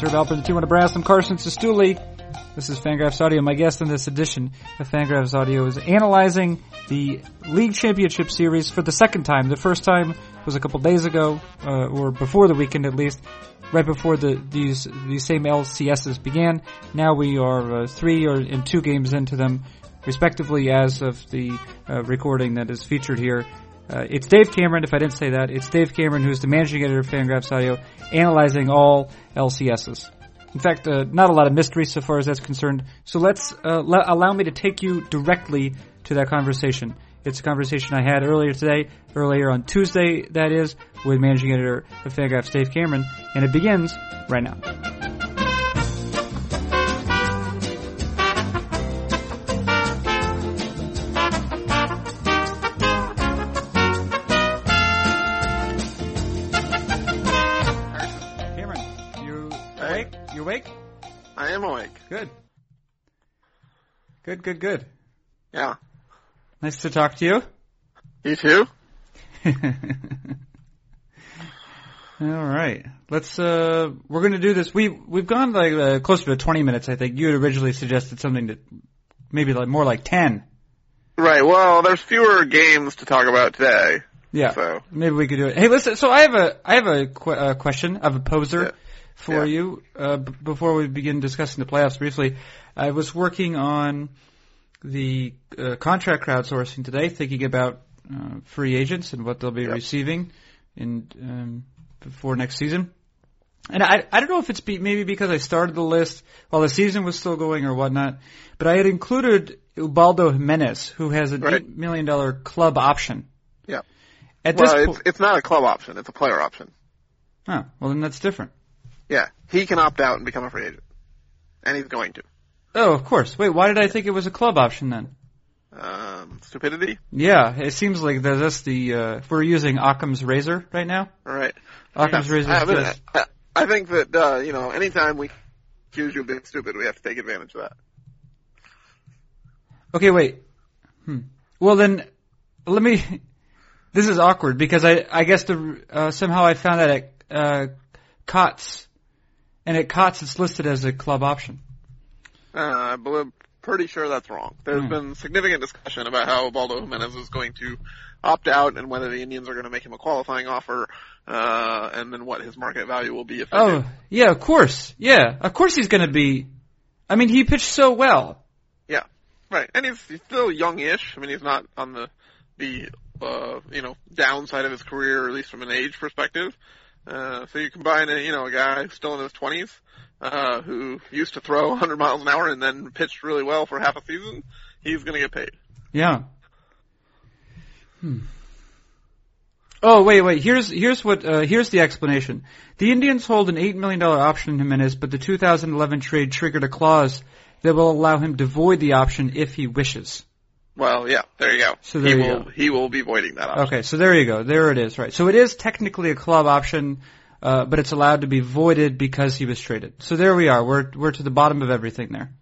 Serve Alpha the 2 1 Brass. I'm Carson Cistulli. This is Fangraphs Audio. My guest in this edition of Fangraphs Audio is analyzing the League Championship Series for the second time. The first time was a couple days ago, uh, or before the weekend at least, right before the these these same LCSs began. Now we are uh, three or and two games into them, respectively, as of the uh, recording that is featured here. Uh, it's Dave Cameron, if I didn't say that. It's Dave Cameron, who's the managing editor of Fangraphs Audio, analyzing all LCSs. In fact, uh, not a lot of mystery so far as that's concerned. So let's uh, le- allow me to take you directly to that conversation. It's a conversation I had earlier today, earlier on Tuesday, that is, with managing editor of Fangraphs, Dave Cameron, and it begins right now. Good. Good, good, good. Yeah. Nice to talk to you. You too? All right. Let's uh we're going to do this. We we've gone like uh, closer to 20 minutes, I think. You had originally suggested something that maybe like more like 10. Right. Well, there's fewer games to talk about today. Yeah. So Maybe we could do it. Hey, listen, so I have a I have a qu- uh, question of a poser Yeah. For Yeah. you uh, b- before we begin discussing the playoffs briefly. I was working on the uh, contract crowdsourcing today, thinking about uh, free agents and what they'll be Yep. receiving in um, before next season. And I I don't know if it's be, maybe because I started the list while the season was still going or whatnot, but I had included Ubaldo Jimenez, who has an Right. eight million dollar club option. Yeah. At well, this it's point, it's not a club option. It's a player option. oh, well then that's different. Yeah. He can opt out and become a free agent, and he's going to. Oh, of course. Wait, why did I think it was a club option then? Um, stupidity. Yeah, it seems like that- that's the uh, if we're using Occam's razor right now. All right. Occam's razor. I, I, I think that uh, you know, anytime we accuse you of being stupid, we have to take advantage of that. Okay, wait. Hmm. Well then, let me. This is awkward because I I guess the uh, somehow I found that at uh, COTS, and at COTS it's listed as a club option. Uh, I believe, pretty sure that's wrong. There's Hmm. been significant discussion about how Baldo Jimenez is going to opt out and whether the Indians are going to make him a qualifying offer, uh, and then what his market value will be if Oh yeah, of course. Yeah, of course he's going to be. I mean, he pitched so well. Yeah, right, and he's, he's still youngish. I mean, he's not on the the uh, you know downside of his career, at least from an age perspective. Uh, so you combine a you know a guy still in his twenties uh, who used to throw 100 miles an hour and then pitched really well for half a season. He's going to get paid. Yeah. Hmm. Oh wait, wait. Here's here's what uh, here's the explanation. The Indians hold an eight million dollar option on Jimenez, but the 2011 trade triggered a clause that will allow him to void the option if he wishes. Well, yeah, there you go. So there he you will go. he will be voiding that option. Okay, so there you go. There it is. Right. So it is technically a club option, uh, but it's allowed to be voided because he was traded. So there we are. We're we're to the bottom of everything there.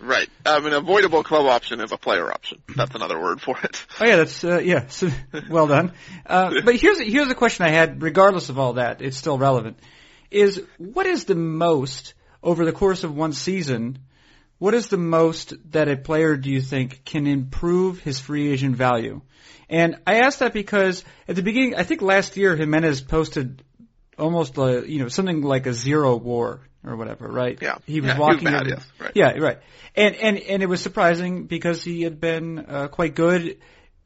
Right. I mean, avoidable club option is a player option. That's another word for it. Oh yeah, that's uh, yeah. So, well done. Uh, but here's here's a question I had. Regardless of all that, it's still relevant. Is what is the most over the course of one season? What is the most that a player do you think can improve his free agent value? And I ask that because at the beginning, I think last year Jimenez posted almost like, you know something like a zero WAR or whatever, right? Yeah. He was Yeah, he was walking. bad, yes, right. Yeah, right. And and and it was surprising because he had been uh, quite good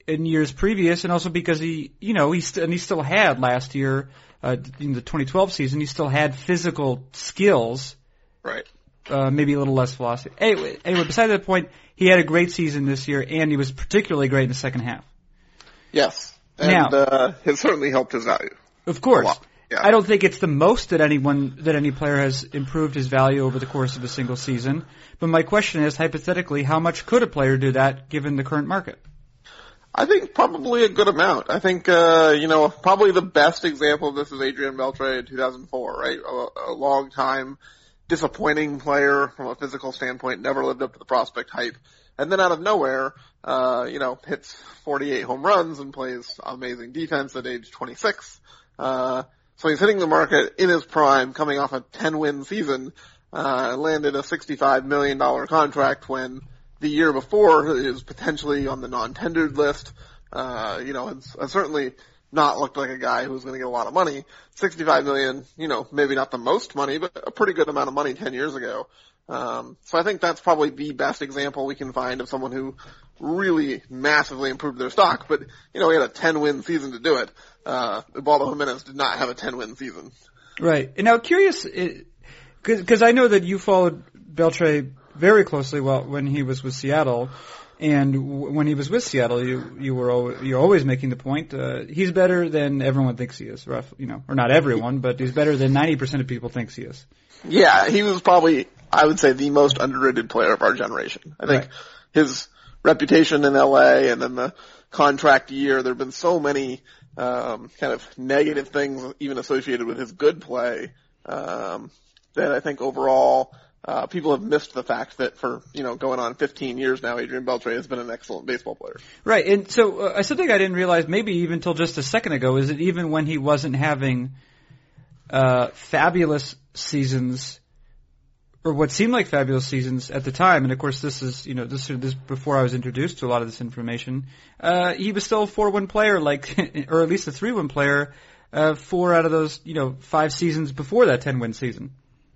in years previous, and also because he, you know, he st- and he still had last year uh, in the 2012 season, he still had physical skills, Right. Uh, maybe a little less velocity. Anyway, anyway, beside that point, he had a great season this year, and he was particularly great in the second half. Yes. And Now- uh, it certainly helped his value. Of course. Yeah. I don't think it's the most that anyone that any player has improved his value over the course of a single season. But my question is, hypothetically, how much could a player do that given the current market? I think probably a good amount. I think, uh, you know, probably the best example of this is Adrian Beltre in 2004, right? A, a long time disappointing player from a physical standpoint, never lived up to the prospect hype. And then out of nowhere, uh, you know, hits 48 home runs and plays amazing defense at age 26. Uh, So he's hitting the market in his prime, coming off a 10 win season, uh, landed a $65 million contract when the year before was potentially on the non-tendered list. Uh, you know, it's, it's certainly not looked like a guy who was going to get a lot of money. 65 million, you know, maybe not the most money, but a pretty good amount of money 10 years ago. Um, so I think that's probably the best example we can find of someone who really massively improved their stock. But you know, he had a 10 win season to do it. Uh, Ubaldo Jimenez did not have a 10 win season. Right. And now, curious, because I know that you followed Beltre very closely while when he was with Seattle. And w- when he was with Seattle, you you were al- you're always making the point uh, he's better than everyone thinks he is. Rough, you know, or not everyone, but he's better than 90% of people thinks he is. Yeah, he was probably I would say the most underrated player of our generation. I think Right. his reputation in LA and then the contract year, there have been so many um, kind of negative things even associated with his good play um, that I think overall uh, people have missed the fact that for you know going on 15 years now, Adrian Beltre has been an excellent baseball player. Right, and so uh, something I didn't realize, maybe even till just a second ago, is that even when he wasn't having uh, fabulous seasons, or what seemed like fabulous seasons at the time, and of course this is you know this this before I was introduced to a lot of this information, uh, he was still a four-win player, like or at least a three-win player, uh, four out of those you know five seasons before that ten-win season.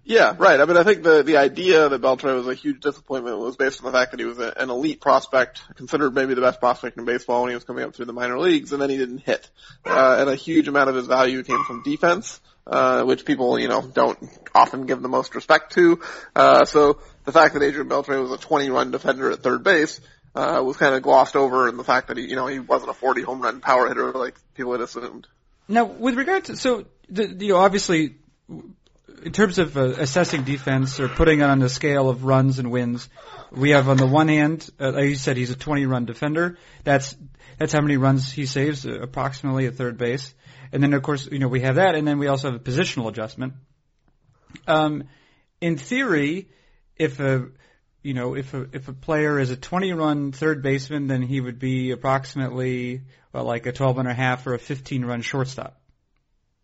Yeah, right. I mean, I think the the idea that Beltre was a huge disappointment was based on the fact that he was a, an elite prospect, considered maybe the best prospect in baseball when he was coming up through the minor leagues, and then he didn't hit. Uh, and a huge amount of his value came from defense, uh, which people, you know, don't often give the most respect to. Uh, so the fact that Adrian Beltre was a 20 run defender at third base, uh, was kind of glossed over in the fact that he, you know, he wasn't a 40 home run power hitter like people had assumed. Now, with regard to so, the, you know, obviously, in terms of uh, assessing defense or putting it on the scale of runs and wins, we have on the one hand, uh, like you said, he's a 20-run defender. That's that's how many runs he saves, uh, approximately at third base. And then, of course, you know, we have that, and then we also have a positional adjustment. Um, in theory, if a you know, if a if a player is a 20 run third baseman, then he would be approximately well, like a 12 and a half or a 15 run shortstop.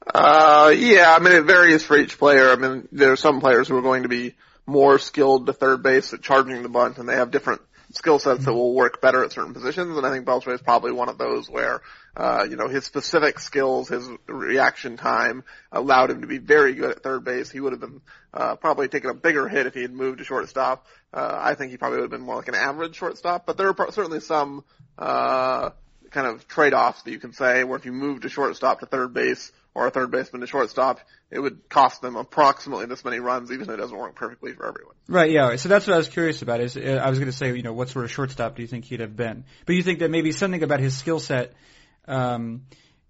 Uh, yeah, I mean, it varies for each player. I mean, there are some players who are going to be more skilled to third base at charging the bunt, and they have different skill sets that will work better at certain positions. And I think Beltre is probably one of those where, uh, you know, his specific skills, his reaction time allowed him to be very good at third base. He would have been, uh, probably taken a bigger hit if he had moved to shortstop. Uh, I think he probably would have been more like an average shortstop, but there are pro- certainly some, uh, kind of trade-offs that you can say where if you move to shortstop to third base or a third baseman to shortstop, it would cost them approximately this many runs, even though it doesn't work perfectly for everyone. Right, yeah. So that's what I was curious about. Is uh, I was going to say, you know, what sort of shortstop do you think he'd have been? But you think that maybe something about his skill set um,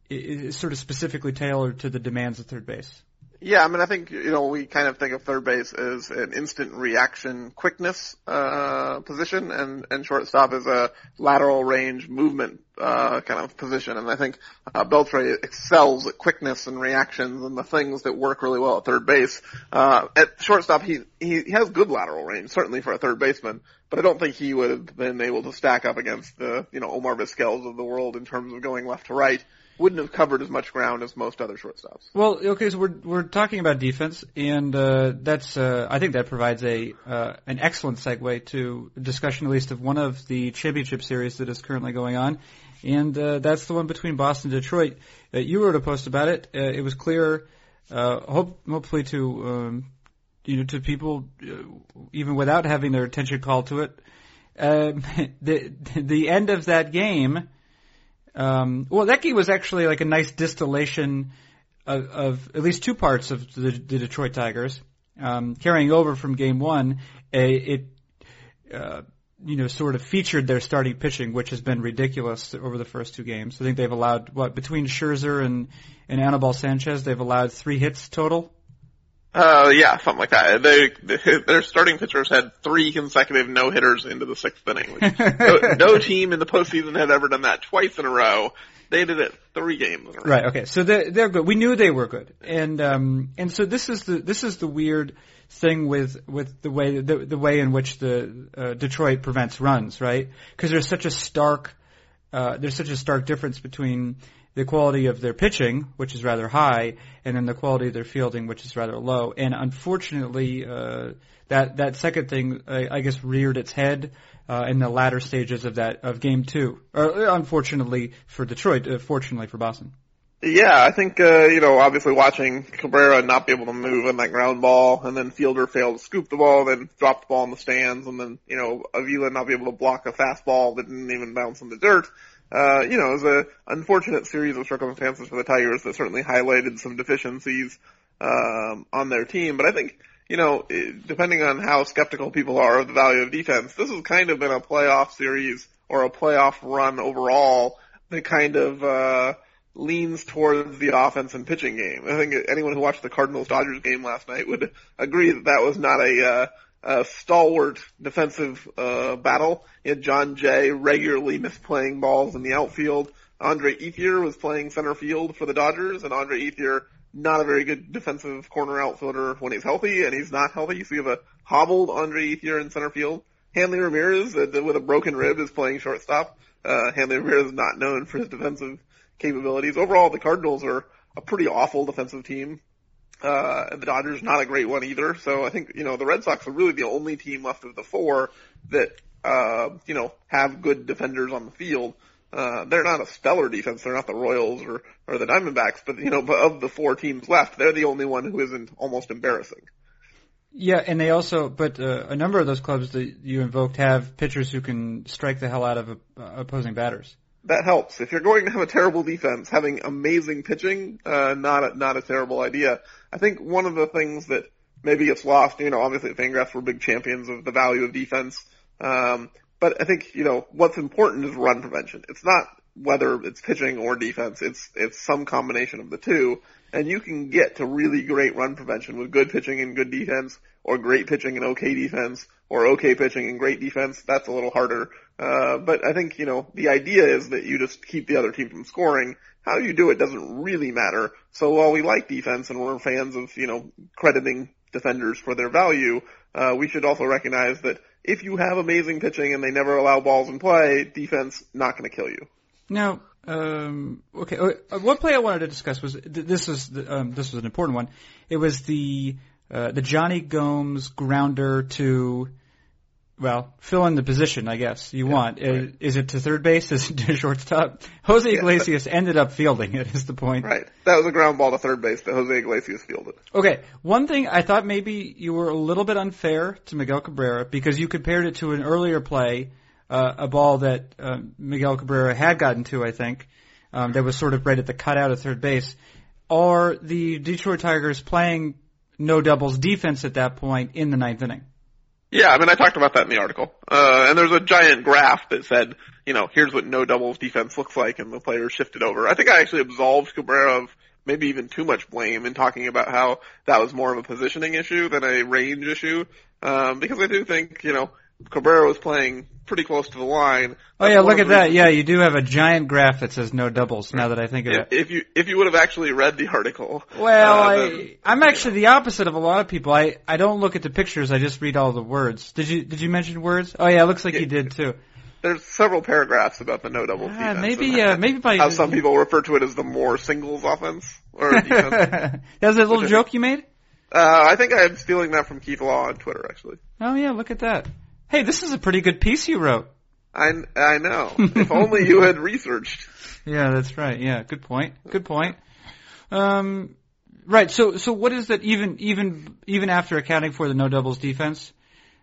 is sort of specifically tailored to the demands of third base. Yeah, I mean, I think, you know, we kind of think of third base as an instant reaction quickness, uh, position and, and shortstop as a lateral range movement, uh, kind of position. And I think, uh, Beltre excels at quickness and reactions and the things that work really well at third base. Uh, at shortstop, he, he has good lateral range, certainly for a third baseman, but I don't think he would have been able to stack up against the, you know, Omar Vizquels of the world in terms of going left to right. Wouldn't have covered as much ground as most other shortstops. Well, okay, so we're we're talking about defense, and uh, that's uh, I think that provides a uh, an excellent segue to discussion, at least of one of the championship series that is currently going on, and uh, that's the one between Boston and Detroit. Uh, you wrote a post about it. Uh, it was clear, hope hopefully to um, you know to people even without having their attention called to it. The the end of that game. Um, well, that was actually like a nice distillation of, of at least two parts of the, the Detroit Tigers. Um, carrying over from game one, a, it, uh, you know, sort of featured their starting pitching, which has been ridiculous over the first two games. I think they've allowed, what, between Scherzer and, and Anibal Sanchez, they've allowed three hits total. Uh, yeah, something like that. They, their starting pitchers had three consecutive no hitters into the sixth inning. Which no, no team in the postseason had ever done that twice in a row. They did it three games in a row. Right. Okay. So they're they're good. We knew they were good, and um and so this is the this is the weird thing with with the way the the way in which the uh, Detroit prevents runs, right? Because there's such a stark uh there's such a stark difference between the quality of their pitching, which is rather high, and then the quality of their fielding, which is rather low. And unfortunately, uh, that that second thing, I, I guess, reared its head uh, in the latter stages of that of Game Two. Or, unfortunately for Detroit, uh, fortunately for Boston. Yeah, I think uh, you know, obviously watching Cabrera not be able to move in that ground ball, and then Fielder fail to scoop the ball, then drop the ball in the stands, and then you know Avila not be able to block a fastball that didn't even bounce in the dirt. Uh, you know, it was a unfortunate series of circumstances for the Tigers that certainly highlighted some deficiencies um, on their team. But I think you know, depending on how skeptical people are of the value of defense, this has kind of been a playoff series or a playoff run overall that kind of. uh leans towards the offense and pitching game. I think anyone who watched the Cardinals Dodgers game last night would agree that that was not a, uh, a stalwart defensive uh, battle. You had Jon Jay regularly misplaying balls in the outfield. Andre Ethier was playing center field for the Dodgers, and Andre Ethier not a very good defensive corner outfielder when he's healthy, and he's not healthy. So you have a hobbled Andre Ethier in center field. Hanley Ramirez uh, with a broken rib is playing shortstop. Uh, Hanley Ramirez is not known for his defensive capabilities. Overall, the Cardinals are a pretty awful defensive team. Uh, the Dodgers not a great one either. So I think, you know, the Red Sox are really the only team left of the four that, uh, you know, have good defenders on the field. Uh, they're not a stellar defense. They're not the Royals or, or the Diamondbacks, but, you know, but of the four teams left, they're the only one who isn't almost embarrassing. Yeah, and they also, but uh, a number of those clubs that you invoked have pitchers who can strike the hell out of uh, opposing batters that helps. If you're going to have a terrible defense, having amazing pitching, uh, not a, not a terrible idea. I think one of the things that maybe gets lost, you know, obviously Fangraphs were big champions of the value of defense. Um, but I think, you know, what's important is run prevention. It's not whether it's pitching or defense. It's, it's some combination of the two. And you can get to really great run prevention with good pitching and good defense, or great pitching and okay defense, or okay pitching and great defense. That's a little harder. Uh, but I think, you know, the idea is that you just keep the other team from scoring. How you do it doesn't really matter. So while we like defense and we're fans of, you know, crediting defenders for their value, uh, we should also recognize that if you have amazing pitching and they never allow balls in play, defense not going to kill you. Now, um, okay, uh, one play I wanted to discuss was this was um, this was an important one. It was the uh, the Jonny Gomes grounder to well, fill in the position, I guess you yeah, want. Right. Is, is, it to third base? Is it to shortstop? Jose Iglesias yeah. ended up fielding it. Is the point? Right. That was a ground ball to third base that Jose Iglesias fielded. Okay. One thing I thought maybe you were a little bit unfair to Miguel Cabrera because you compared it to an earlier play, uh, a ball that uh, Miguel Cabrera had gotten to, I think, um, that was sort of right at the cutout of third base. Are the Detroit Tigers playing no doubles defense at that point in the ninth inning? Yeah, I mean, I talked about that in the article. Uh, and there's a giant graph that said, you know, here's what no doubles defense looks like, and the players shifted over. I think I actually absolved Cabrera of maybe even too much blame in talking about how that was more of a positioning issue than a range issue. Um, because I do think, you know, Cabrera was playing pretty close to the line. Oh yeah, look at that. Yeah, you do have a giant graph that says no doubles. Now that I think of it, if you if you would have actually read the article. Well, uh, I I'm actually the opposite of a lot of people. I I don't look at the pictures. I just read all the words. Did you did you mention words? Oh yeah, it looks like yeah, you did too. There's several paragraphs about the no doubles ah, Maybe uh, maybe by how some people refer to it as the more singles offense or defense. That's a little joke you made. Uh, I think I'm stealing that from Keith Law on Twitter, actually. Oh yeah, look at that. Hey, this is a pretty good piece you wrote. I, I know. if only you had researched. Yeah, that's right. Yeah, good point. Good point. Um, right. So, so what is that? Even, even, even after accounting for the no doubles defense,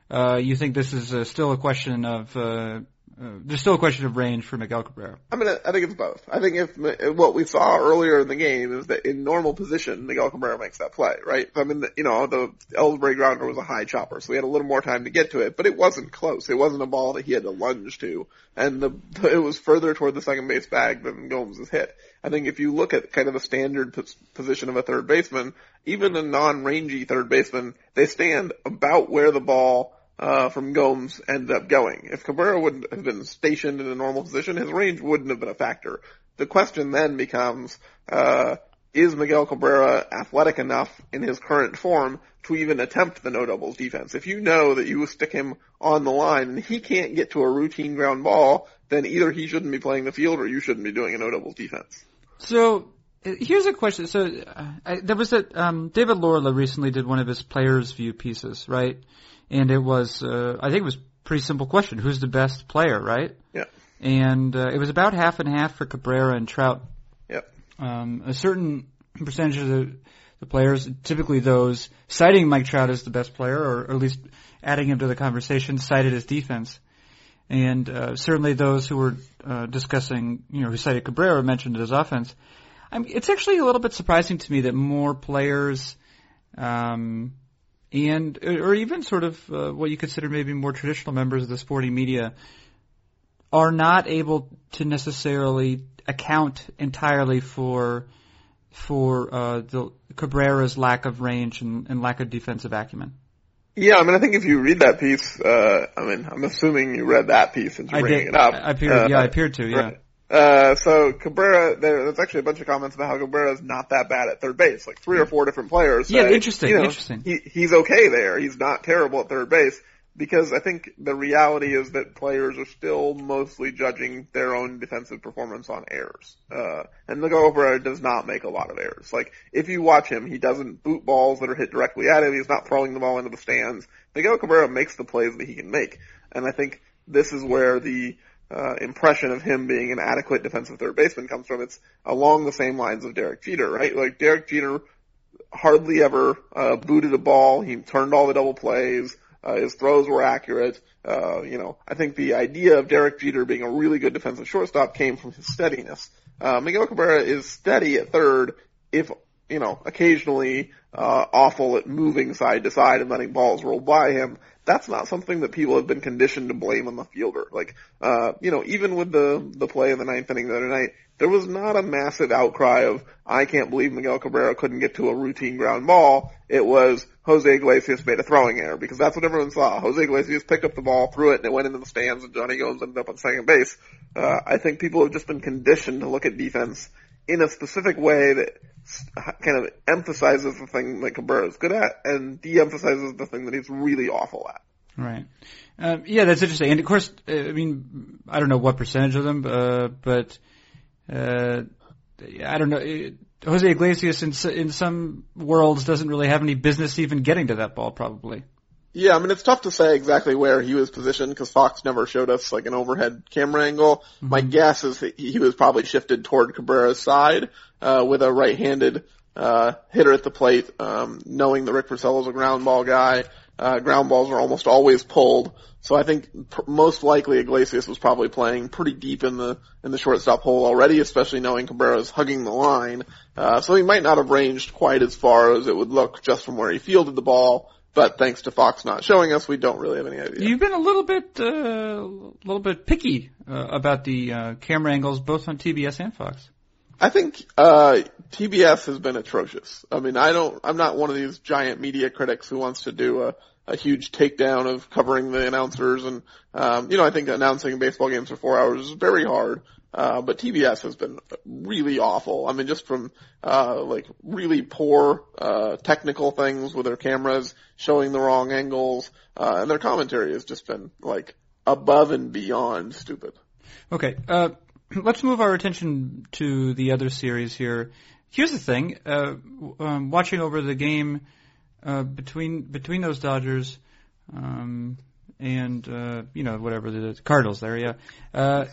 uh, you think this is uh, still a question of uh, uh, there's still a question of range for Miguel Cabrera. I mean, I think it's both. I think if what we saw earlier in the game is that in normal position, Miguel Cabrera makes that play, right? I mean, you know, the Ellsbury grounder was a high chopper, so he had a little more time to get to it, but it wasn't close. It wasn't a ball that he had to lunge to, and the it was further toward the second base bag than Gomes' hit. I think if you look at kind of the standard position of a third baseman, even a non-rangy third baseman, they stand about where the ball uh, from Gomes ended up going. If Cabrera wouldn't have been stationed in a normal position, his range wouldn't have been a factor. The question then becomes, uh, is Miguel Cabrera athletic enough in his current form to even attempt the no doubles defense? If you know that you stick him on the line and he can't get to a routine ground ball, then either he shouldn't be playing the field or you shouldn't be doing a no doubles defense. So here's a question. So uh, I, there was that um, David Laurila recently did one of his players' view pieces, right? And it was, uh, I think it was a pretty simple question: Who's the best player, right? Yeah. And uh, it was about half and half for Cabrera and Trout. Yep. Um, a certain percentage of the, the players, typically those citing Mike Trout as the best player, or, or at least adding him to the conversation, cited his defense. And uh, certainly those who were uh, discussing, you know, who cited Cabrera mentioned his offense. I mean, it's actually a little bit surprising to me that more players, um, and or even sort of uh, what you consider maybe more traditional members of the sporting media, are not able to necessarily account entirely for for uh, the Cabrera's lack of range and, and lack of defensive acumen. Yeah, I mean, I think if you read that piece, uh, I mean, I'm assuming you read that piece you're I bringing did. it up. I appeared, Uh, yeah, I appeared to, yeah. Right. Uh, so Cabrera, there, there's actually a bunch of comments about how Cabrera is not that bad at third base. Like three or four different players. Yeah, interesting, you know, interesting. He, he's okay there. He's not terrible at third base because I think the reality is that players are still mostly judging their own defensive performance on errors. Uh, and Cabrera does not make a lot of errors. Like if you watch him, he doesn't boot balls that are hit directly at him. He's not throwing the ball into the stands. Miguel Cabrera makes the plays that he can make. And I think this is where the uh, impression of him being an adequate defensive third baseman comes from. It's along the same lines of Derek Jeter, right? Like Derek Jeter hardly ever uh, booted a ball. He turned all the double plays. Uh, his throws were accurate. Uh, you know, I think the idea of Derek Jeter being a really good defensive shortstop came from his steadiness. Uh, Miguel Cabrera is steady at third, if you know, occasionally uh, awful at moving side to side and letting balls roll by him. That's not something that people have been conditioned to blame on the fielder. Like, uh, you know, even with the the play in the ninth inning the other night, there was not a massive outcry of I can't believe Miguel Cabrera couldn't get to a routine ground ball. It was Jose Iglesias made a throwing error because that's what everyone saw. Jose Iglesias picked up the ball, threw it, and it went into the stands, and Jonny Gomes ended up on second base. Uh, I think people have just been conditioned to look at defense in a specific way that kind of emphasizes the thing that Cabrera is good at and de-emphasizes the thing that he's really awful at. Right. Um, yeah, that's interesting. And of course, uh, I mean, I don't know what percentage of them, uh, but uh, I don't know. uh, Jose Iglesias in in some worlds doesn't really have any business even getting to that ball, probably. Yeah, I mean it's tough to say exactly where he was positioned because Fox never showed us like an overhead camera angle. My guess is that he was probably shifted toward Cabrera's side uh, with a right-handed uh, hitter at the plate, um, knowing that Rick Porcello's a ground ball guy. Uh, ground balls are almost always pulled, so I think pr- most likely Iglesias was probably playing pretty deep in the in the shortstop hole already, especially knowing Cabrera's hugging the line. Uh, so he might not have ranged quite as far as it would look just from where he fielded the ball. But thanks to Fox not showing us, we don't really have any idea. You've been a little bit, uh, a little bit picky uh, about the uh, camera angles, both on TBS and Fox. I think uh, TBS has been atrocious. I mean, I don't. I'm not one of these giant media critics who wants to do a, a huge takedown of covering the announcers, and um, you know, I think announcing baseball games for four hours is very hard. Uh, but TBS has been really awful. I mean, just from uh, like really poor uh, technical things with their cameras showing the wrong angles, uh, and their commentary has just been like above and beyond stupid. Okay, uh, let's move our attention to the other series here. Here's the thing: uh, um, watching over the game uh, between between those Dodgers um, and uh, you know whatever the Cardinals there, yeah. Uh,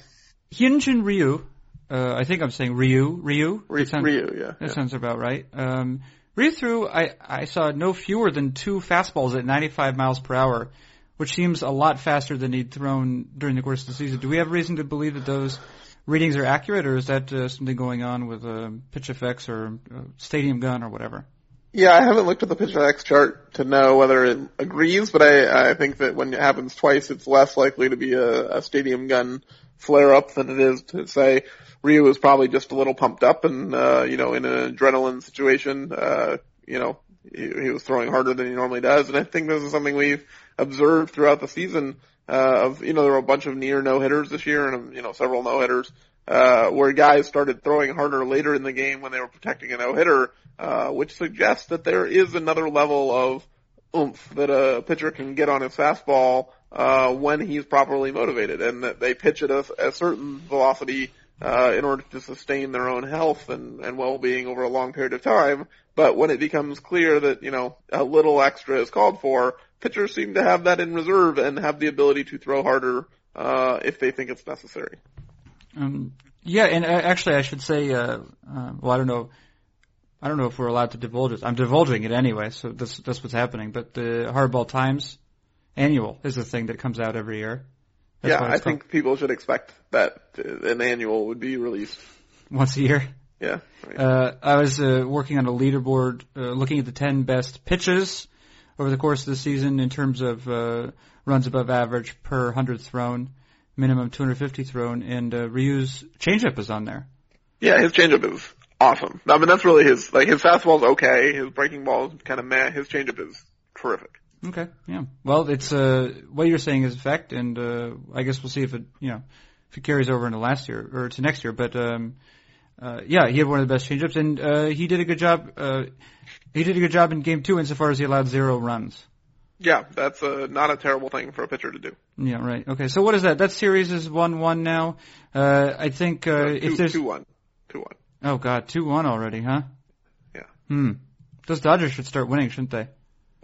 Hyunjin Ryu, uh, I think I'm saying Ryu, Ryu. Ryu, sounds- Ryu yeah. That yeah. sounds about right. Um, Ryu threw, I, I saw no fewer than two fastballs at 95 miles per hour, which seems a lot faster than he'd thrown during the course of the season. Do we have reason to believe that those readings are accurate, or is that uh, something going on with uh, PITCHf/x or uh, stadium gun or whatever? Yeah, I haven't looked at the PITCHf/x chart to know whether it agrees, but I, I think that when it happens twice, it's less likely to be a, a stadium gun flare up than it is to say Ryu was probably just a little pumped up and, uh, you know, in an adrenaline situation, uh, you know, he, he was throwing harder than he normally does. And I think this is something we've observed throughout the season, uh, of, you know, there were a bunch of near no hitters this year and, you know, several no hitters uh, where guys started throwing harder later in the game when they were protecting a no-hitter, uh, which suggests that there is another level of oomph that a pitcher can get on his fastball uh, when he's properly motivated, and that they pitch at a, a certain velocity uh, in order to sustain their own health and, and well-being over a long period of time. But when it becomes clear that, you know, a little extra is called for, pitchers seem to have that in reserve and have the ability to throw harder, uh, if they think it's necessary. Um, yeah, and uh, actually I should say, uh, uh, well, I don't know, I don't know if we're allowed to divulge it. I'm divulging it anyway, so that's, that's what's happening. But the Hardball Times annual is a thing that comes out every year. That's yeah, I called. think people should expect that an annual would be released once a year. Yeah. Right. Uh, I was uh, working on a leaderboard, uh, looking at the 10 best pitches over the course of the season in terms of uh, runs above average per 100 thrown, minimum 250 thrown, and uh, Ryu's changeup is on there. Yeah, his changeup is awesome. I mean, that's really his, like, his fastball is okay, his breaking ball is kind of meh, his changeup is terrific. Okay, yeah. Well, it's uh, what you're saying is a fact, and uh, I guess we'll see if it, you know, if it carries over into last year or to next year. But um, uh, yeah, he had one of the best changeups, and uh, he did a good job. Uh, he did a good job in game two insofar as he allowed zero runs. Yeah, that's uh, not a terrible thing for a pitcher to do. Yeah, right. Okay, so what is that? That series is one one now. Uh, I think uh, no, two, if there's two one, two one. Oh God, two one already, huh? Yeah. Hmm. Those Dodgers should start winning, shouldn't they?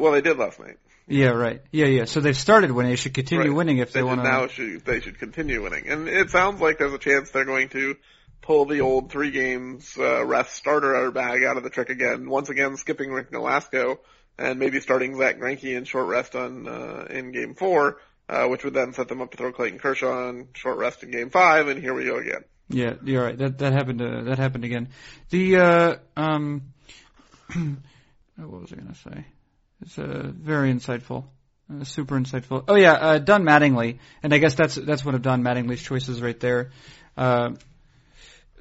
Well, they did last night. Yeah, right. Yeah, yeah. So they've started winning. They should continue right. winning if they, they want to. Now should, they should continue winning, and it sounds like there's a chance they're going to pull the old three games uh, rest starter bag out of the trick again. Once again, skipping Rick Nolasco and maybe starting Zack Greinke in short rest on uh, in Game Four, uh, which would then set them up to throw Clayton Kershaw on short rest in Game Five, and here we go again. Yeah, you're right. That that happened. Uh, that happened again. The uh, um, what was I going to say? It's uh, very insightful. Uh, super insightful. Oh yeah, uh, Don Mattingly, and I guess that's that's one of Don Mattingly's choices right there. Uh,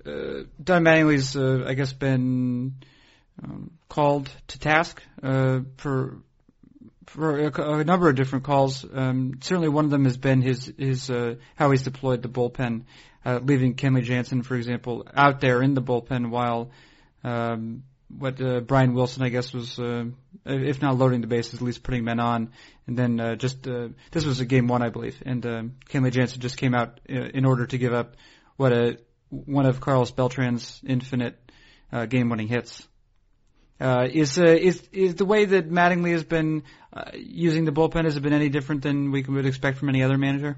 uh, Don Mattingly's, uh, I guess, been um, called to task uh, for for a, a, number of different calls. Um, certainly, one of them has been his his uh, how he's deployed the bullpen, uh, leaving Kenley Jansen, for example, out there in the bullpen while um, what uh, Brian Wilson, I guess, was uh, if not loading the bases, at least putting men on, and then uh, just uh, this was a game one, I believe, and uh, Kenley Jansen just came out uh, in order to give up what a one of Carlos Beltran's infinite uh, game-winning hits. Uh, is uh, is is the way that Mattingly has been uh, using the bullpen has it been any different than we would expect from any other manager?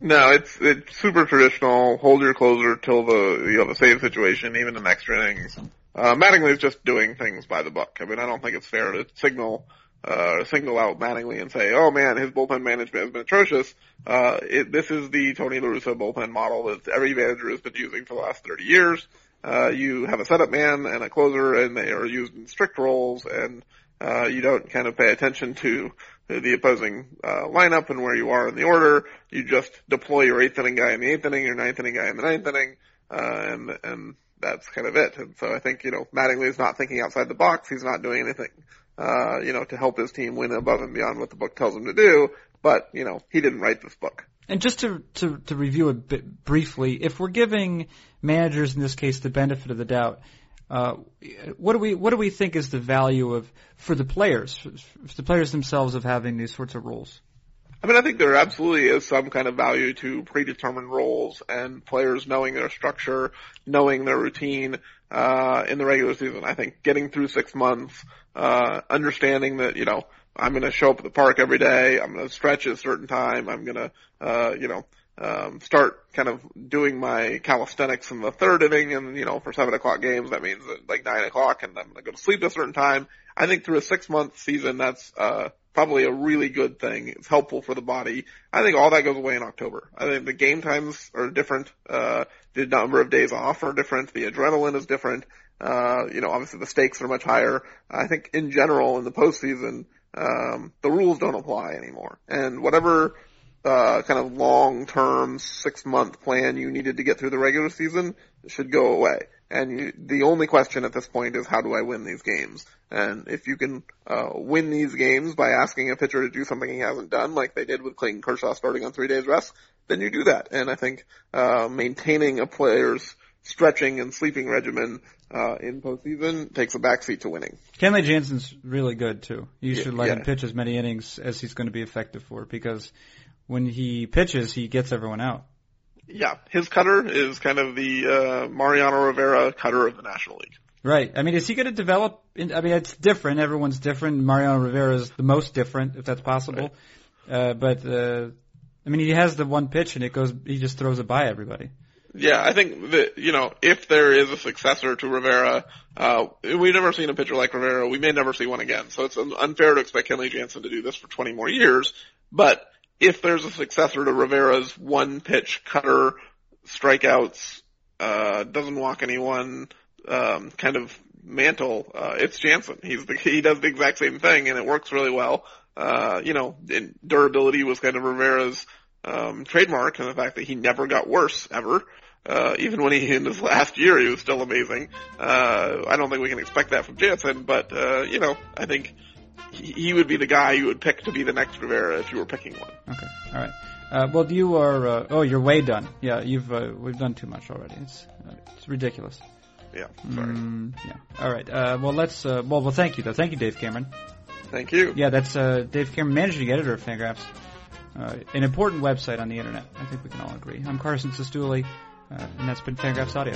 No, it's it's super traditional. Hold your closer till the you know the save situation, even in extra innings. Uh, Mattingly is just doing things by the book. I mean, I don't think it's fair to signal uh, single out Mattingly and say, oh man, his bullpen management has been atrocious. Uh, it, this is the Tony La Russa bullpen model that every manager has been using for the last 30 years. Uh, you have a setup man and a closer and they are used in strict roles and, uh, you don't kind of pay attention to the opposing, uh, lineup and where you are in the order. You just deploy your eighth inning guy in the eighth inning, your ninth inning guy in the ninth inning, uh, and, and that's kind of it. And so I think, you know, Mattingly is not thinking outside the box. He's not doing anything uh, you know, to help his team win above and beyond what the book tells him to do. But, you know, he didn't write this book. And just to, to, to review a bit briefly, if we're giving managers in this case the benefit of the doubt, uh, what do we what do we think is the value of for the players, for the players themselves of having these sorts of rules? I mean, I think there absolutely is some kind of value to predetermined roles and players knowing their structure, knowing their routine uh, in the regular season. I think getting through six months, uh, understanding that you know I'm going to show up at the park every day, I'm going to stretch at a certain time, I'm going to uh, you know um, start kind of doing my calisthenics in the third inning, and you know for seven o'clock games that means like nine o'clock, and I'm going to go to sleep at a certain time. I think through a six month season, that's uh, probably a really good thing. It's helpful for the body. I think all that goes away in October. I think the game times are different. Uh, the number of days off are different. The adrenaline is different. Uh, you know, obviously the stakes are much higher. I think in general in the postseason, um, the rules don't apply anymore. And whatever, uh, kind of long-term six-month plan you needed to get through the regular season should go away. And you, the only question at this point is how do I win these games? And if you can uh, win these games by asking a pitcher to do something he hasn't done, like they did with Clayton Kershaw starting on three days rest, then you do that. And I think uh, maintaining a player's stretching and sleeping regimen uh, in postseason takes a backseat to winning. Kenley Jansen's really good too. You should let yeah. him pitch as many innings as he's going to be effective for because when he pitches, he gets everyone out. Yeah, his cutter is kind of the uh, Mariano Rivera cutter of the National League. Right. I mean, is he going to develop? In, I mean, it's different. Everyone's different. Mariano Rivera is the most different, if that's possible. Right. Uh, but uh, I mean, he has the one pitch, and it goes. He just throws it by everybody. Yeah, I think that you know if there is a successor to Rivera, uh, we've never seen a pitcher like Rivera. We may never see one again. So it's unfair to expect Kenley Jansen to do this for 20 more years. But if there's a successor to Rivera's one pitch cutter, strikeouts, uh, doesn't walk anyone, um, kind of mantle, uh, it's Jansen. He's the, he does the exact same thing and it works really well. Uh, you know, durability was kind of Rivera's, um, trademark and the fact that he never got worse ever. Uh, even when he in his last year, he was still amazing. Uh, I don't think we can expect that from Jansen, but, uh, you know, I think, he would be the guy you would pick to be the next Rivera if you were picking one. Okay, all right. Uh, well, you are. Uh, oh, you're way done. Yeah, you've. Uh, we've done too much already. It's uh, it's ridiculous. Yeah. Sorry. Mm, yeah. All right. Uh, well, let's. Uh, well, well, thank you though. Thank you, Dave Cameron. Thank you. Yeah, that's Dave Cameron, managing editor of Fangraphs, an important website on the internet. I think we can all agree. I'm Carson Cistulli, and that's been Fangraphs Audio.